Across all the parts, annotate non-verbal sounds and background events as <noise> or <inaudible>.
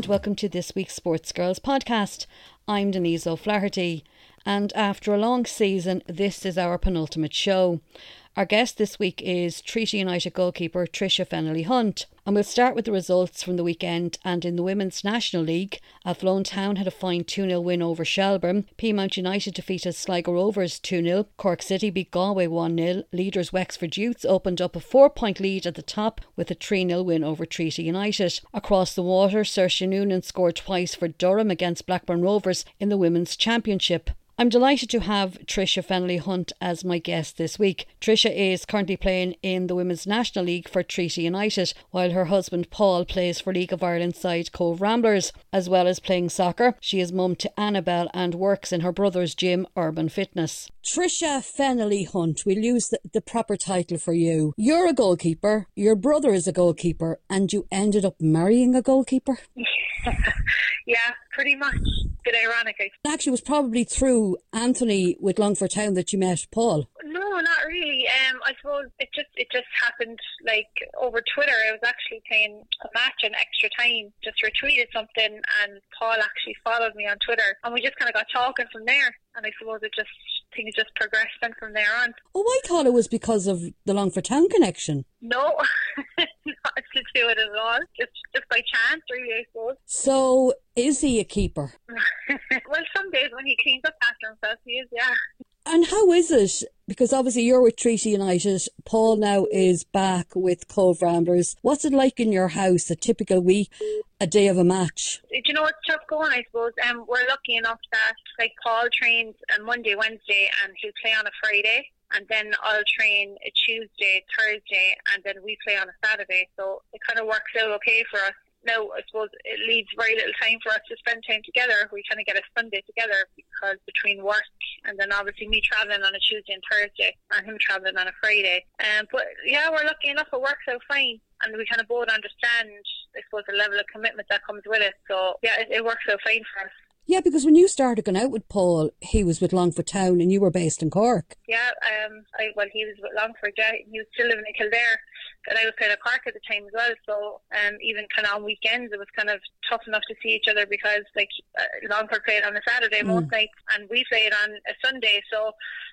And welcome to this week's Sports Girls podcast. I'm Denise O'Flaherty, and after a long season, this is our penultimate show. Our guest this week is Treaty United goalkeeper Tricia Fennelly Hunt. And we'll start with the results from the weekend. And in the Women's National League, Athlone Town had a fine 2 0 win over Shelbourne. Peamount United defeated Sligo Rovers 2 0. Cork City beat Galway 1 0. Leaders Wexford Youths opened up a four point lead at the top with a 3 0 win over Treaty United. Across the water, Saoirse Noonan scored twice for Durham against Blackburn Rovers in the Women's Championship. I'm delighted to have Tricia Fennelly Hunt as my guest this week. Tricia is currently playing in the Women's National League for Treaty United, while her husband Paul plays for League of Ireland side Cobh Ramblers. As well as playing soccer, she is mum to Annabelle and works in her brother's gym, Urban Fitness. Tricia Fennelly Hunt, we'll use the, the proper title for you. You're a goalkeeper, your brother is a goalkeeper, and you ended up marrying a goalkeeper? <laughs> yeah, pretty much. Bit ironic. Actually, it was probably through Anthony with Longford Town that you met Paul. No, not really. Um, I suppose it just it just happened like over Twitter. I was actually playing a match in extra time, just retweeted something, and Paul actually followed me on Twitter, and we just kind of got talking from there. And I suppose it just things just progressed then from there on. Oh, I thought it was because of the Longford Town connection. No, <laughs> not to do it at all. Just just by chance, really, I suppose. So, is he a keeper? <laughs> well, some days when he cleans up after himself, he is. Yeah. And how is it? Because obviously you're with Treaty United. Paul now is back with Cobh Ramblers. What's it like in your house? A typical week, a day of a match. Do you know it's tough going? I suppose. Um, we're lucky enough that like Paul trains on Monday, Wednesday, and he'll play on a Friday. And then I'll train a Tuesday, Thursday, and then we play on a Saturday. So it kind of works out okay for us now I suppose it leaves very little time for us to spend time together. We kind of get a Sunday together because between work and then obviously me travelling on a Tuesday and Thursday and him travelling on a Friday. Um, but yeah, we're lucky enough it works out fine. And we kind of both understand, I suppose, the level of commitment that comes with it. So yeah, it, it works out fine for us. Yeah, because when you started going out with Paul, he was with Longford Town and you were based in Cork. Yeah, um, I, well, he was with Longford, yeah. He was still living in Kildare and I was playing at Cork at the time as well. So um, even kind of on weekends, it was kind of tough enough to see each other because like uh, Longford played on a Saturday mm. most nights, and we played on a Sunday. So,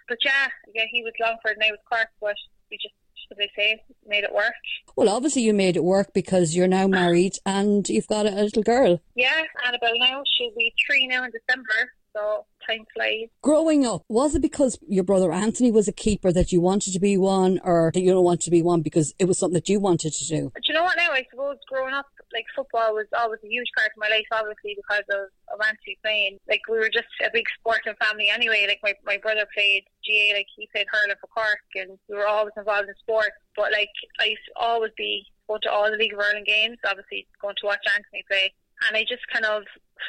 but yeah, yeah, he was Longford and I was Cork, but we just as they say, made it work. Well, obviously you made it work because you're now married and you've got a, a little girl. Yeah, Annabelle now. She'll be three now in December so time flies. Growing up, was it because your brother Anthony was a keeper that you wanted to be one, or that you don't want to be one because it was something that you wanted to do? Do you know what now? I suppose growing up, like football was always a huge part of my life, obviously because of, of Anthony playing. Like we were just a big sporting family anyway. Like my, my brother played GAA, like he played hurling for Cork, and we were always involved in sport. But like I used to always be going to all the League of Ireland games, obviously going to watch Anthony play and I just kind of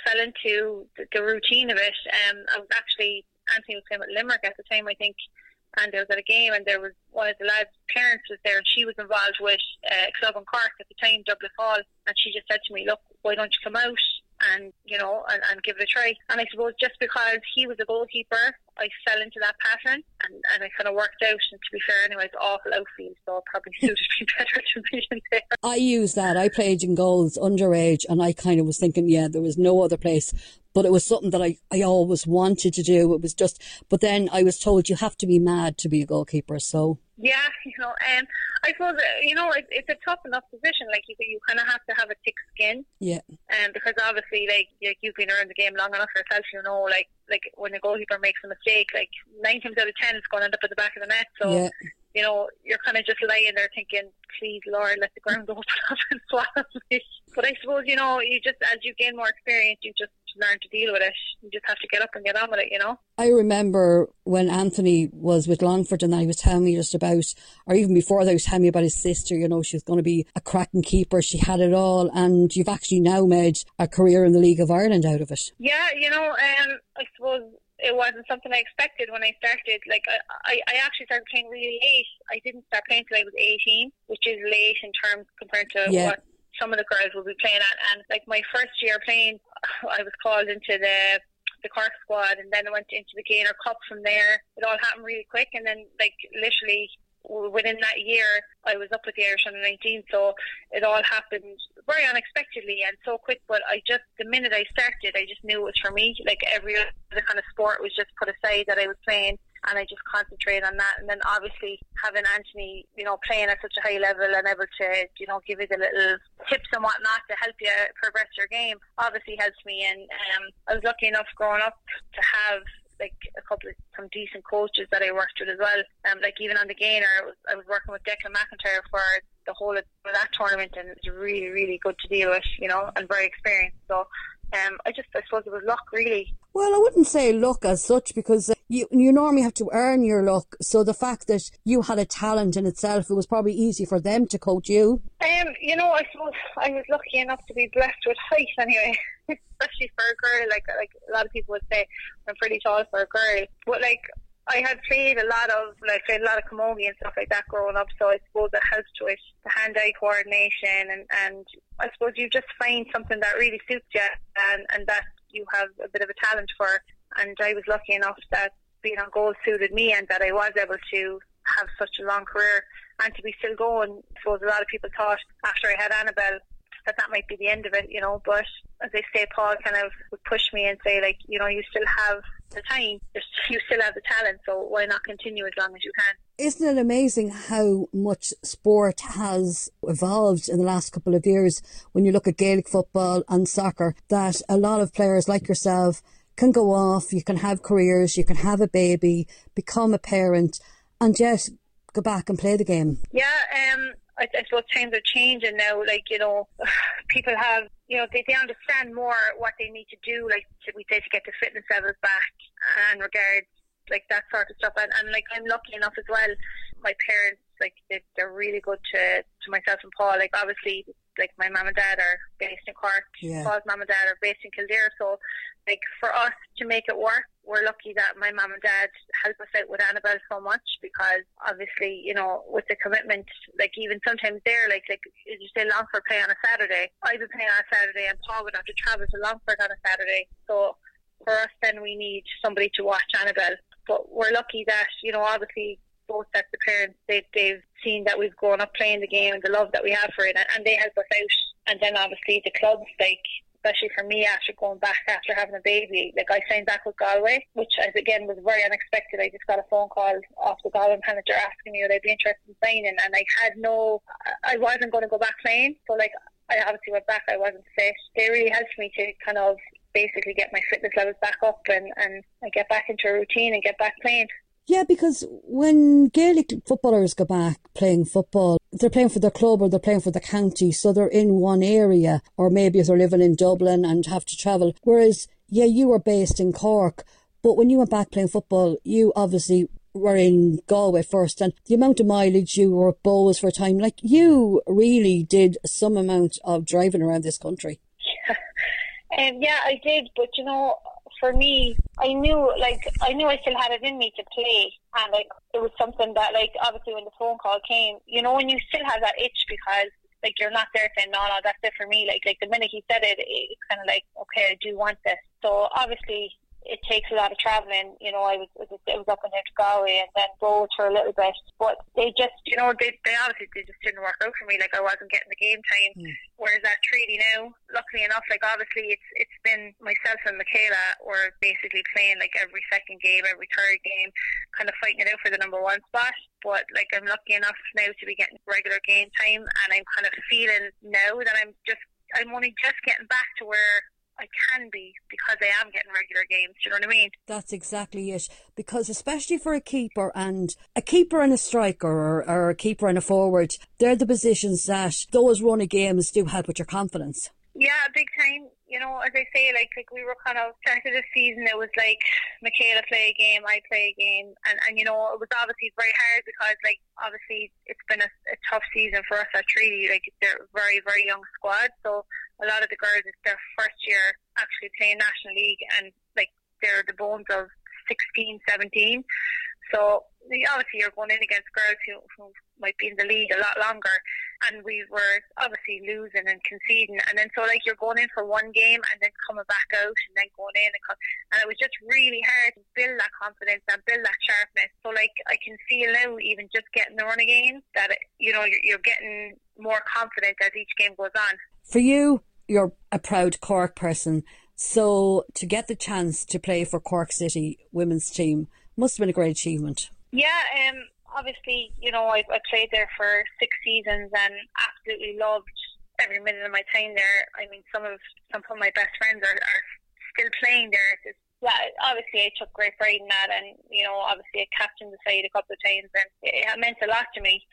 fell into the, the routine of it. Um, I was actually Anthony was playing with Limerick at the time, I think, and I was at a game, and there was one of the lads' parents was there, and she was involved with uh, Club and Cork at the time, Douglas Hall, and she just said to me, "Look, why don't you come out?" And you know and, and give it a try and I suppose just because he was a goalkeeper I fell into that pattern and, and it kind of worked out. And to be fair, anyway, it's awful outfield, so it probably <laughs> suited me better to be in there. I use that. I played in goals underage, and I kind of was thinking, yeah, there was no other place. But it was something that I, I always wanted to do. It was just, but then I was told you have to be mad to be a goalkeeper. So yeah, <laughs> you know, and um, I suppose uh, you know it's, it's a tough enough position. Like you, you kind of have to have a thick skin. Yeah. And um, because obviously, like, like you've been around the game long enough yourself, you know, like like when a goalkeeper makes a mistake, like nine times out of ten, it's going to end up at the back of the net. So. Yeah. You know, you're kind of just lying there thinking, please, Lord, let the ground <laughs> open up and swallow me. But I suppose, you know, you just, as you gain more experience, you just learn to deal with it. You just have to get up and get on with it, you know? I remember when Anthony was with Longford and I was telling me just about, or even before that, he was telling me about his sister, you know, she was going to be a cracking keeper. She had it all. And you've actually now made a career in the League of Ireland out of it. Yeah, you know, um, I suppose it wasn't something I expected when I started. Like I, I, I actually started playing really late. I didn't start playing until I was eighteen, which is late in terms compared to yeah. what some of the girls will be playing at. And like my first year playing, I was called into the the Cork squad, and then I went into the Gaynor Cup from there. It all happened really quick, and then like literally within that year, I was up with the Irish under 19, so it all happened very unexpectedly and so quick. But I just, the minute I started, I just knew it was for me. Like every other kind of sport was just put aside that I was playing and I just concentrate on that. And then obviously having Anthony, you know, playing at such a high level and able to, you know, give you the little tips and whatnot to help you progress your game obviously helps me. And um, I was lucky enough growing up to have like a couple of some decent coaches that I worked with as well. Um, like even on the Gaynor, I was, I was working with Declan McIntyre for the whole of that tournament, and it was really, really good to deal with, you know, and very experienced. So um, I just, I suppose it was luck, really. Well, I wouldn't say luck as such because you you normally have to earn your luck. So the fact that you had a talent in itself, it was probably easy for them to coach you. Um, you know, I suppose I was lucky enough to be blessed with height anyway, <laughs> especially for a girl. Like like a lot of people would say, I'm pretty tall for a girl, but like I had played a lot of like a lot of camogie and stuff like that growing up, so I suppose it helps with the hand-eye coordination and and I suppose you just find something that really suits you and and that you have a bit of a talent for. And I was lucky enough that being on goal suited me and that I was able to have such a long career and to be still going. I suppose a lot of people thought after I had Annabelle that that might be the end of it, you know. But as I say, Paul kind of would push me and say, like, you know, you still have the time, you still have the talent, so why not continue as long as you can? Isn't it amazing how much sport has evolved in the last couple of years when you look at Gaelic football and soccer? That a lot of players like yourself can go off, you can have careers, you can have a baby, become a parent, and just go back and play the game. Yeah, um, I, I suppose times are changing now. Like you know, <sighs> people have you know they, they understand more what they need to do. Like to, we say to get the fitness levels back and regards like that sort of stuff. And, and like I'm lucky enough as well. My parents like they, they're really good to to myself and Paul. Like obviously, like my mum and dad are based in Cork. Yeah. Paul's mum and dad are based in Kildare. So like for us to make it work, we're lucky that my mum and dad help us out with Annabelle so much because obviously, you know, with the commitment, like even sometimes they're like, like you say Longford play on a Saturday, I'd be playing on a Saturday and Paul would have to travel to Longford on a Saturday. So for us then we need somebody to watch Annabelle. But we're lucky that, you know, obviously both sets of parents, they, they've seen that we've grown up playing the game and the love that we have for it, and, and they help us out. And then obviously the clubs, like especially for me after going back after having a baby. Like I signed back with Galway, which as again was very unexpected. I just got a phone call off the Galway manager asking me would I be interested in signing, and I had no, I wasn't going to go back playing. So like I obviously went back. I wasn't fit. They really helped me to kind of basically get my fitness levels back up and and I get back into a routine and get back playing. Yeah, because when Gaelic footballers go back playing football, they're playing for their club or they're playing for the county, so they're in one area, or maybe if they're living in Dublin and have to travel. Whereas, yeah, you were based in Cork, but when you went back playing football, you obviously were in Galway first, and the amount of mileage you were Bohs for a time, like you really did some amount of driving around this country. Yeah, <laughs> Um, yeah, I did, but you know, for me, I knew like I knew I still had it in me to play, and like it was something that like obviously when the phone call came, you know, when you still have that itch because like you're not there saying no, no, that's it for me. Like like the minute he said it, it's kind of like okay, I do want this. So obviously it takes a lot of travelling. You know, I was it was up and down to Galway and then Bohs for a little bit. But they just, you know, they they obviously they just didn't work out for me. Like I wasn't getting the game time. Mm. Whereas at Treaty now, luckily enough, like obviously it's it's been myself and Michaela were basically playing like every second game, every third game, kind of fighting it out for the number one spot. But like I'm lucky enough now to be getting regular game time, and I'm kind of feeling now that I'm just I'm only just getting back to where I can be because I am getting regular games. Do you know what I mean? That's exactly it. Because especially for a keeper and a keeper and a striker or, or a keeper and a forward, they're the positions that those run of games do help with your confidence. Yeah, big time. You know, as I say, like like we were kind of started this season. It was like Michaela play a game, I play a game, and and you know it was obviously very hard because like obviously it's been a, a tough season for us at Treaty. Like they're a very very young squad, so a lot of the girls it's their first year actually playing national league and like they're the bones of 16 17 so obviously you're going in against girls who, who might be in the league a lot longer and we were obviously losing and conceding, and then so like you're going in for one game and then coming back out and then going in and, come, and it was just really hard to build that confidence and build that sharpness. So like I can feel now, even just getting the run again, that it, you know you're, you're getting more confident as each game goes on. For you, you're a proud Cork person. So to get the chance to play for Cork City women's team must have been a great achievement. Yeah, um, obviously, you know, I, I played there for six seasons and absolutely loved every minute of my time there. I mean, some of some of my best friends are, are still playing there. It's, yeah, obviously I took great pride in that, and you know, obviously I captained the side a couple of times, and it, it meant a lot to me.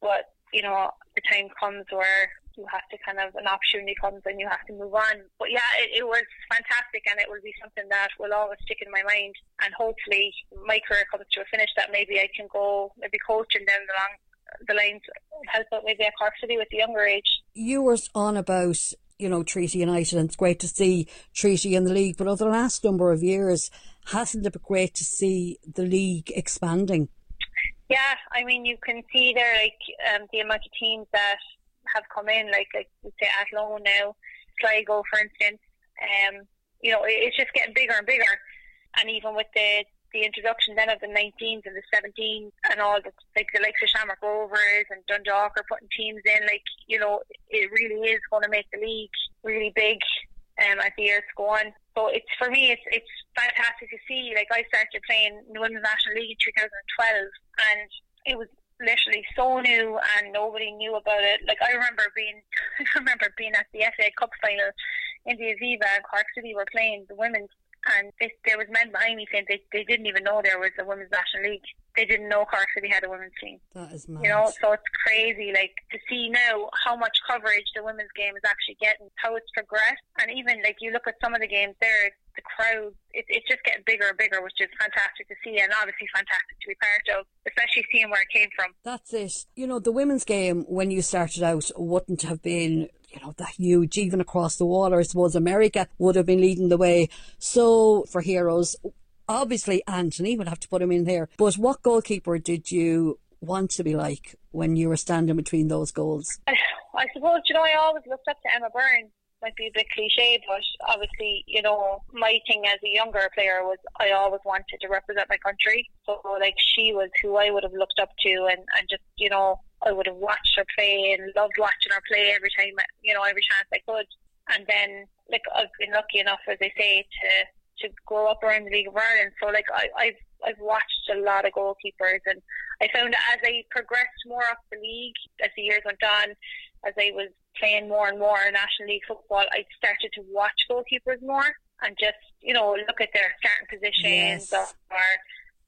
But you know, the time comes where you have to kind of an opportunity comes and you have to move on. But yeah, it, it was fantastic and it will be something that will always stick in my mind. And hopefully my career comes to a finish that maybe I can go maybe coaching down the the lines help out maybe at Cork City with the younger age. You were on about you know Treaty United, and it's great to see Treaty in the league. But over the last number of years, hasn't it been great to see the league expanding? Yeah, I mean you can see there like um, the amount of teams that have come in, like like we say Athlone now, Sligo for instance. Um, you know, it's just getting bigger and bigger. And even with the the introduction then of the 19s and the 17s and all the like the likes of Shamrock Rovers and Dundalk are putting teams in, like you know, it really is going to make the league really big um, as the years go on. So it's for me, it's it's fantastic to see. Like I started playing in the Women's National League in 2012, and it was literally so new and nobody knew about it. Like I remember being, <laughs> I remember being at the FA Cup final in the Aviva and Cork City were playing the women's and they, there was men behind me saying they, they didn't even know there was a women's national league. They didn't know Cork City had a women's team. That is mad. You know, so it's crazy, like to see now how much coverage the women's game is actually getting, how it's progressed, and even like you look at some of the games there, the crowd, it, it's just getting bigger and bigger, which is fantastic to see, and obviously fantastic to be part of, especially seeing where it came from. That's it. You know, the women's game when you started out wouldn't have been you know, that huge, even across the water. I suppose America would have been leading the way. So for heroes, obviously Anthony would have to put him in there. But what goalkeeper did you want to be like when you were standing between those goals? <sighs> I suppose, you know, I always looked up to Emma Byrne. Might be a bit cliche, but obviously, you know, my thing as a younger player was I always wanted to represent my country. So, like, she was who I would have looked up to, and, and just, you know, I would have watched her play and loved watching her play every time, you know, every chance I could. And then, like, I've been lucky enough, as I say, to to grow up around the League of Ireland. So, like, I, I've I've watched a lot of goalkeepers, and I found as I progressed more up the league, as the years went on, as I was playing more and more National League football, I started to watch goalkeepers more and just, you know, look at their starting positions yes. or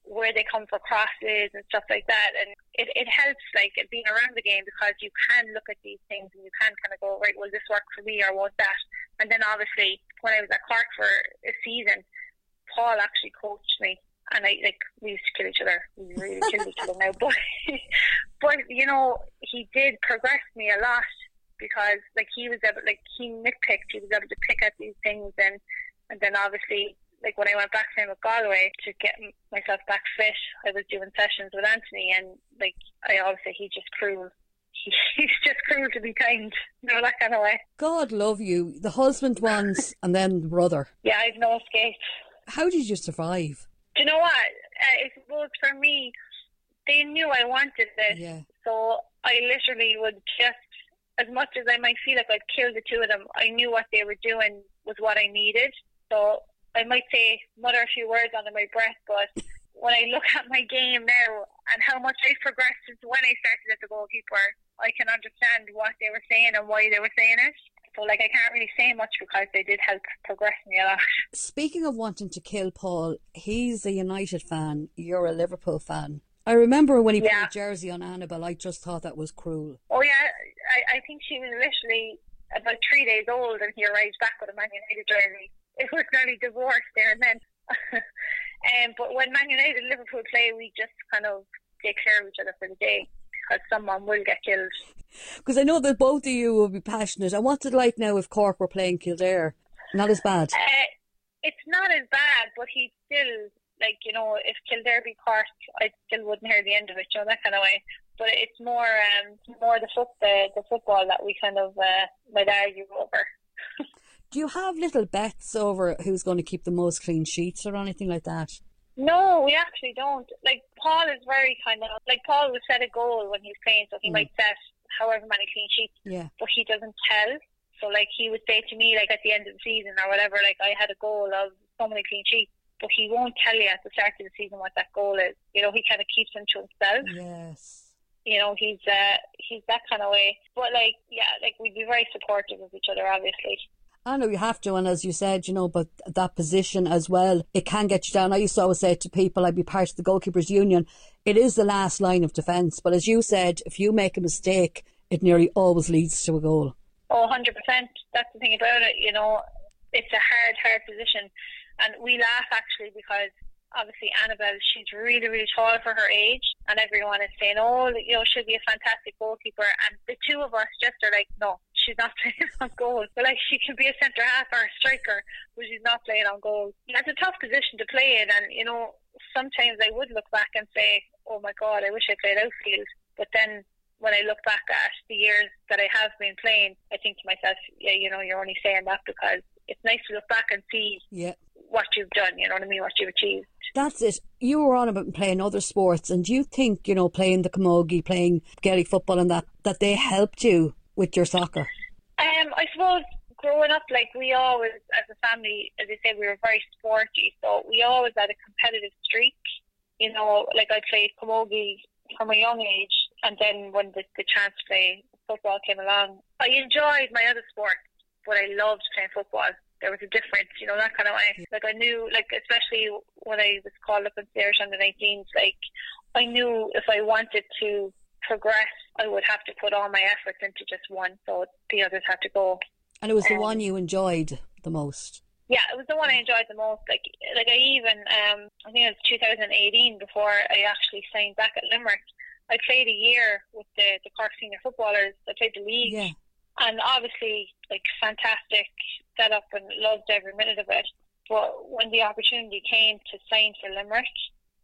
where they come for crosses and stuff like that. And it, it helps, like, being around the game because you can look at these things and you can kind of go, right, will this work for me or won't that? And then obviously, when I was at Cork for a season, Paul actually coached me. And I like we used to kill each other. We really killed each other now, <laughs> but but you know he did progress me a lot because like he was able like he nitpicked. He was able to pick at these things and and then obviously like when I went back to him at Galway to get myself back fit, I was doing sessions with Anthony, and like I say, he's just cruel. He's just cruel to be kind, you know that kind of way. God love you, the husband once, <laughs> and then the brother. Yeah, I've no escape. How did you survive? Do you know what? Uh, I suppose for me, they knew I wanted this, yeah. so I literally would just as much as I might feel like I'd kill the two of them, I knew what they were doing was what I needed. So I might say mutter a few words under my breath, but <laughs> when I look at my game now and how much I've progressed since when I started as a goalkeeper, I can understand what they were saying and why they were saying it. So, like, I can't really say much because they did help progress me a lot. Speaking of wanting to kill Paul, he's a United fan. You're a Liverpool fan. I remember when he yeah. put a jersey on Annabelle, I just thought that was cruel. Oh, yeah. I, I think she was literally about three days old and he arrived back with a Man United jersey it was nearly divorced there and then. <laughs> um, but when Man United and Liverpool play, we just kind of take care of each other for the day because someone will get killed. Because I know that both of you will be passionate. And what's it like now if Cork were playing Kildare? Not as bad. Uh, it's not as bad, but he still like you know if Kildare be Cork, I still wouldn't hear the end of it. You know that kind of way. but it's more um more the foot the, the football that we kind of uh, might argue over. <laughs> Do you have little bets over who's going to keep the most clean sheets or anything like that? No, we actually don't. Like Paul is very kind of like Paul would set a goal when he's playing, so he mm. might set however many clean sheets. Yeah. But he doesn't tell. So like he would say to me like at the end of the season or whatever, like I had a goal of so many clean sheets, but he won't tell you at the start of the season what that goal is. You know, he kind of keeps them to himself. Yes. You know, he's uh he's that kind of way. But like, yeah, like we'd be very supportive of each other, obviously. I know you have to, and as you said, you know, but that position as well, it can get you down. I used to always say to people, I'd be part of the goalkeepers union. It is the last line of defence, but as you said, if you make a mistake, it nearly always leads to a goal. Oh, 100%. That's the thing about it. You know, it's a hard, hard position. And we laugh actually because obviously Annabelle, she's really, really tall for her age. And everyone is saying, oh, you know, she'll be a fantastic goalkeeper. And the two of us just are like, no, she's not <laughs> playing on goal. But like, she can be a centre half or a striker, but she's not playing on goal. That's a tough position to play in. And, you know, sometimes I would look back and say, oh my God, I wish I played outfield. But then when I look back at the years that I have been playing, I think to myself, yeah, you know, you're only saying that because it's nice to look back and see yeah. what you've done, you know what I mean, what you've achieved. That's it. You were on about playing other sports, and do you think, you know, playing the camogie, playing Gaelic football and that, that they helped you with your soccer? Um, I suppose growing up, like we always, as a family, as I said, we were very sporty, so we always had a competitive streak. You know, like I played camogie from a young age, and then when the, the chance to play football came along, I enjoyed my other sports, but I loved playing football. There was a difference, you know, that kind of way. Like I knew, like especially when I was called up in the Irish under 19s, like I knew if I wanted to progress, I would have to put all my efforts into just one, so the others had to go. And it was um, the one you enjoyed the most. Yeah, it was the one I enjoyed the most. Like, like I even, um, I think it was 2018 before I actually signed back at Limerick. I played a year with the, the Cork senior footballers. I played the league. Yeah. And obviously, like, fantastic setup and loved every minute of it. But when the opportunity came to sign for Limerick,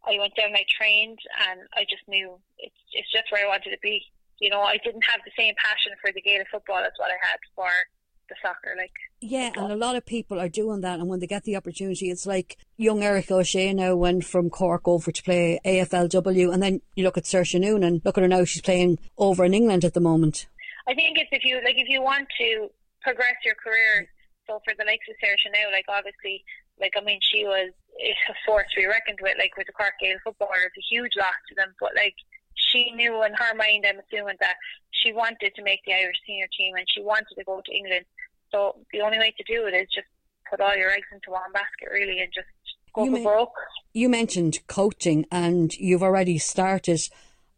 I went down, I trained, and I just knew it's, it's just where I wanted to be. You know, I didn't have the same passion for the of football as what I had for the soccer. Like yeah, and a lot of people are doing that, and when they get the opportunity, it's like young Eric O'Shea now went from Cork over to play AFLW, and then you look at Saoirse Noonan. Look at her now; she's playing over in England at the moment. I think it's if you like if you want to progress your career. So for the likes of Saoirse now, like obviously, like I mean, she was a force to be reckoned with. Like with the Cork Gael footballer, it's a huge loss to them. But like she knew in her mind, I'm assuming that she wanted to make the Irish senior team and she wanted to go to England. So the only way to do it is just put all your eggs into one basket, really, and just go you for broke. You mentioned coaching, and you've already started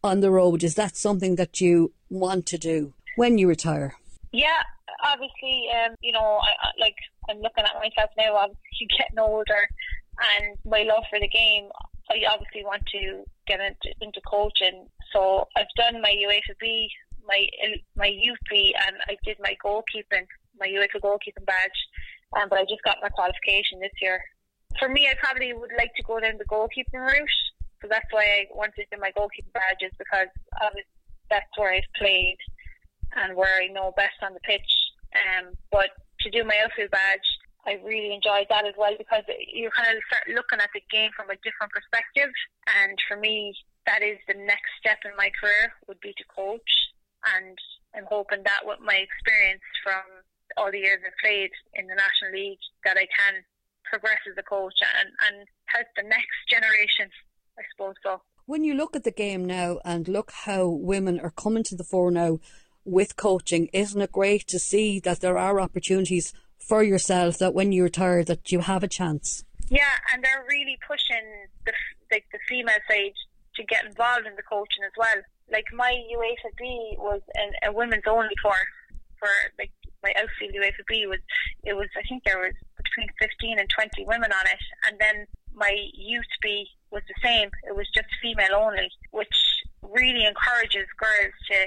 on the road. Is that something that you want to do when you retire? Yeah, obviously, um, you know, I, I, like I'm looking at myself now. Obviously, <laughs> getting older, and my love for the game. I obviously want to get into, into coaching. So I've done my UEFA B my my UP and I did my goalkeeping, my UEFA goalkeeping badge, um, but I just got my qualification this year. For me, I probably would like to go down the goalkeeping route, so that's why I wanted to do my goalkeeping badges because obviously that's where I've played and where I know best on the pitch. Um, but to do my outfield badge, I really enjoyed that as well because you kind of start looking at the game from a different perspective. And for me, that is the next step in my career would be to coach and I'm hoping that with my experience from all the years I've played in the National League that I can progress as a coach and, and help the next generation, I suppose so. When you look at the game now and look how women are coming to the fore now with coaching, isn't it great to see that there are opportunities for yourself that when you retire that you have a chance? Yeah, and they're really pushing the like the female side to get involved in the coaching as well like my UEFA B was an, a women's only course for like my outfield UEFA B was it was I think there was between fifteen and twenty women on it, and then my youth B was the same. It was just female only, which really encourages girls to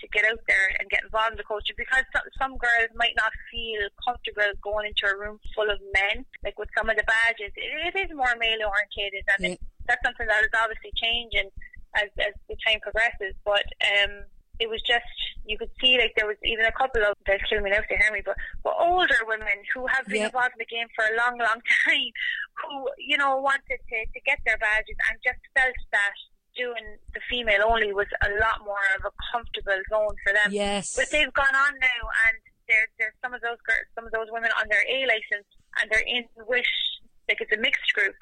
to get out there and get involved in the coaching because some, girls might not feel comfortable going into a room full of men. Like with some of the badges, it, it is more male orientated, and yeah. it, that's something that is obviously changing as as the time progresses. But um, it was just you could see like there was even a couple of they'll kill me now if they hear me, but but older women who have been Yeah. involved in the game for a long, long <laughs> time, who you know wanted to to get their badges and just felt that doing the female only was a lot more of a comfortable zone for them. Yes. But they've gone on now, and there there's some of those girls, some of those women on their A license, and they're in with like it's a mixed group,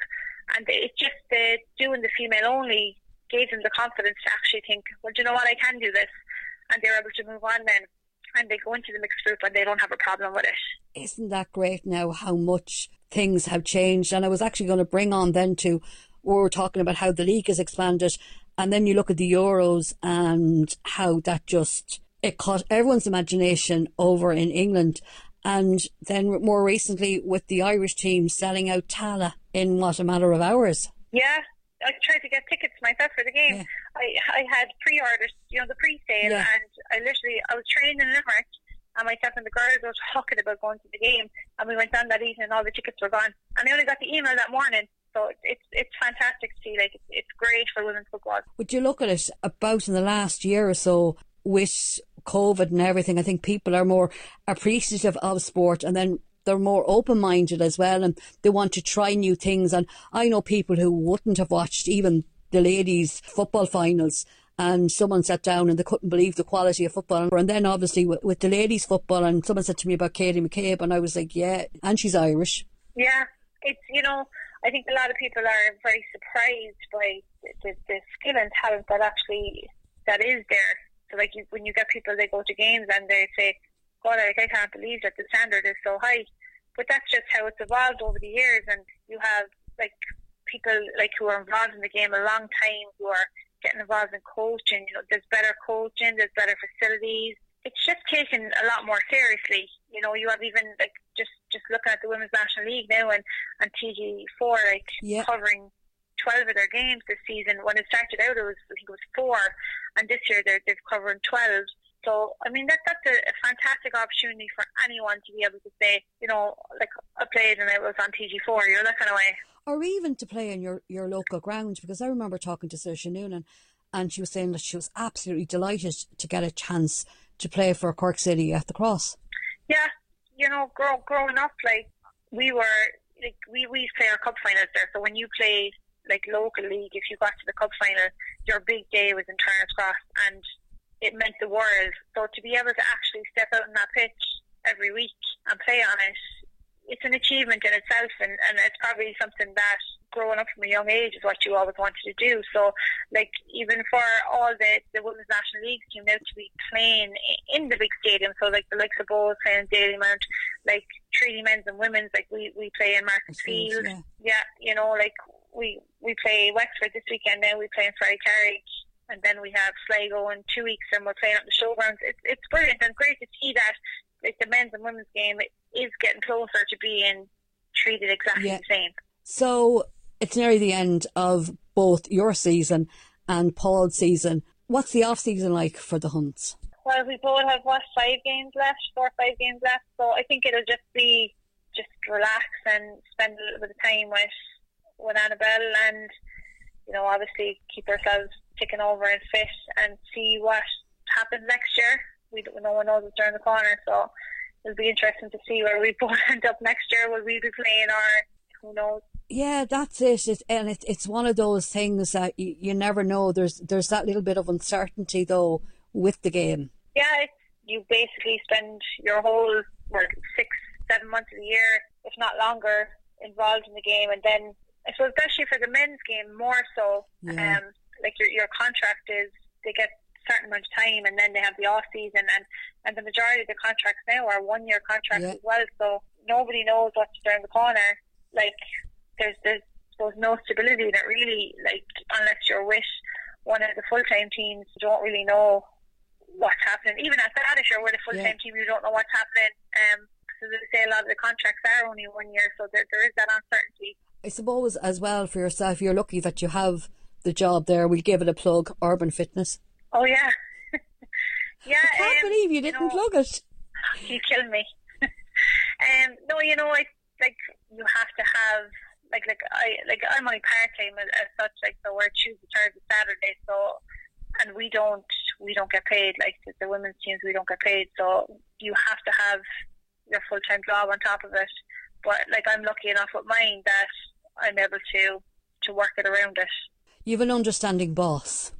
and they, it's just the doing the female only gave them the confidence to actually think, well, do you know what, I can do this, and they're able to move on then, and they go into the mixed group and they don't have a problem with it. Isn't that great now how much things have changed? And I was actually going to bring on then to, were talking about how the league has expanded. And then you look at the Euros and how that just, it caught everyone's imagination over in England. And then more recently with the Irish team selling out Tallaght in what, a matter of hours? Yeah, I tried to get tickets myself for the game. Yeah. I I had pre-orders, you know, the pre-sale, Yeah. and I literally I was training in Limerick, and myself and the girls were talking about going to the game, and we went down that evening, and all the tickets were gone, and I only got the email that morning. So it's it's fantastic to see. Like it's, it's great for women's football. Would you look at it about in the last year or so with COVID and everything? I think people are more appreciative of sport and then they're more open minded as well and they want to try new things. And I know people who wouldn't have watched even the ladies' football finals. And someone sat down and they couldn't believe the quality of football. And then obviously with, with the ladies' football, and someone said to me about Katie McCabe, and I was like, yeah, and she's Irish. Yeah, it's you know I think a lot of people are very surprised by the, the, skill and talent that actually that is there. So like you, when you get people, they go to games and they say, "God, like, I can't believe that the standard is so high." But that's just how it's evolved over the years, and you have like people like who are involved in the game a long time who are getting involved in coaching. You know, there's better coaching, there's better facilities. It's just taken a lot more seriously. You know, you have even like just just looking at the women's national league now and and TG4 like Yeah. covering twelve of their games this season. When it started out, it was I think it was four, and this year they're they've covered twelve. So I mean that that's a, a fantastic opportunity for anyone to be able to say, you know, like I played and it was on TG4, you know that kind of way. or even to play in your, your local ground because I remember talking to Saoirse Noonan and she was saying that she was absolutely delighted to get a chance to play for Cork City at the Cross. Yeah, you know, grow, growing up, like we were, like we we play our cup finals there. So when you play like local league, if you got to the cup final, your big day was in Turner's Cross, and it meant the world. So to be able to actually step out on that pitch every week and play on it, it's an achievement in itself, and and it's probably something that growing up from a young age is what you always wanted to do. So, like even for all the the women's national league team now to be playing in the big stadium, so like the likes of Bohs playing Dalymount, like Treaty men's and women's, like we we play in Fields, Field. yeah. Yeah, you know, like we we play Wexford this weekend. Now we play in Ferrycarrig, and then we have Sligo in two weeks, and we're playing at the showgrounds. It's it's brilliant and great to see that like the men's and women's game is getting closer to being treated exactly Yeah. the same. So it's nearly the end of both your season and Paul's season. What's the off season like for the Hunts? Well, we both have what five games left, four or five games left. So I think it'll just be just relax and spend a little bit of time with with Annabelle, and you know, obviously keep ourselves ticking over and fit, and see what happens next year. We don't, no one knows what's around the corner, so it'll be interesting to see where we <laughs> both end up next year. Will we be playing, or who knows? Yeah, that's it. it and it, it's one of those things that you, you never know. There's there's that little bit of uncertainty though with the game. yeah, it's, you basically spend your whole what, six, seven months of the year, if not longer, involved in the game, and then suppose especially for the men's game more so. Yeah. Um, like your your contract is they get certain amount of time, and then they have the off season, and and the majority of the contracts now are one year contracts Yeah. as well. So nobody knows what's around the corner. Like there's there's suppose no stability in it really. Like unless you're with one of the full time teams, you don't really know what's happening. Even at that, if you're with a full time Yeah. team, you don't know what's happening. Um, so they say a lot of the contracts are only one year, so there, there is that uncertainty. I suppose as well for yourself, you're lucky that you have the job there. We'll give it a plug, Urban Fitness. Oh yeah, <laughs> yeah. I can't um, believe you didn't know, plug <laughs> it. You kill me. <laughs> um, no, you know, I like you have to have like like I like I'm only part time as, as such. Like so, we're Tuesday, Thursday, Saturday. So and we don't we don't get paid like the, the women's teams. We don't get paid. So you have to have your full time job on top of it. But like I'm lucky enough with mine that I'm able to to work it around it. You've an understanding boss.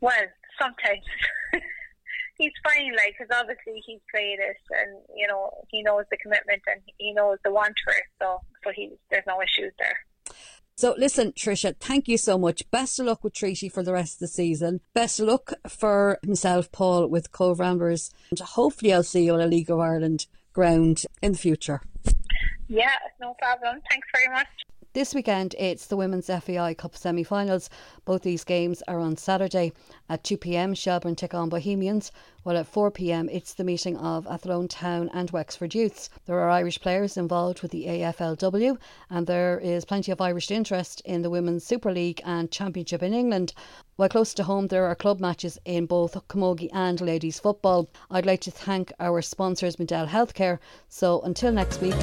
Well, sometimes. <laughs> he's fine, like, because obviously he's played it, and you know he knows the commitment and he knows the want for it. So, so he there's no issues there. So listen, Tricia, thank you so much. Best of luck with Treaty for the rest of the season. Best of luck for himself, Paul, with Cobh Ramblers. And hopefully I'll see you on a League of Ireland ground in the future. Yeah, no problem. Thanks very much. This weekend, it's the Women's FAI Cup semi finals. Both these games are on Saturday. At 2 pm, Shelbourne take on Bohemians, while at 4 pm, it's the meeting of Athlone Town and Wexford Youths. There are Irish players involved with the AFLW, and there is plenty of Irish interest in the Women's Super League and Championship in England. While close to home, there are club matches in both camogie and ladies football. I'd like to thank our sponsors, Medell Healthcare. So until next week,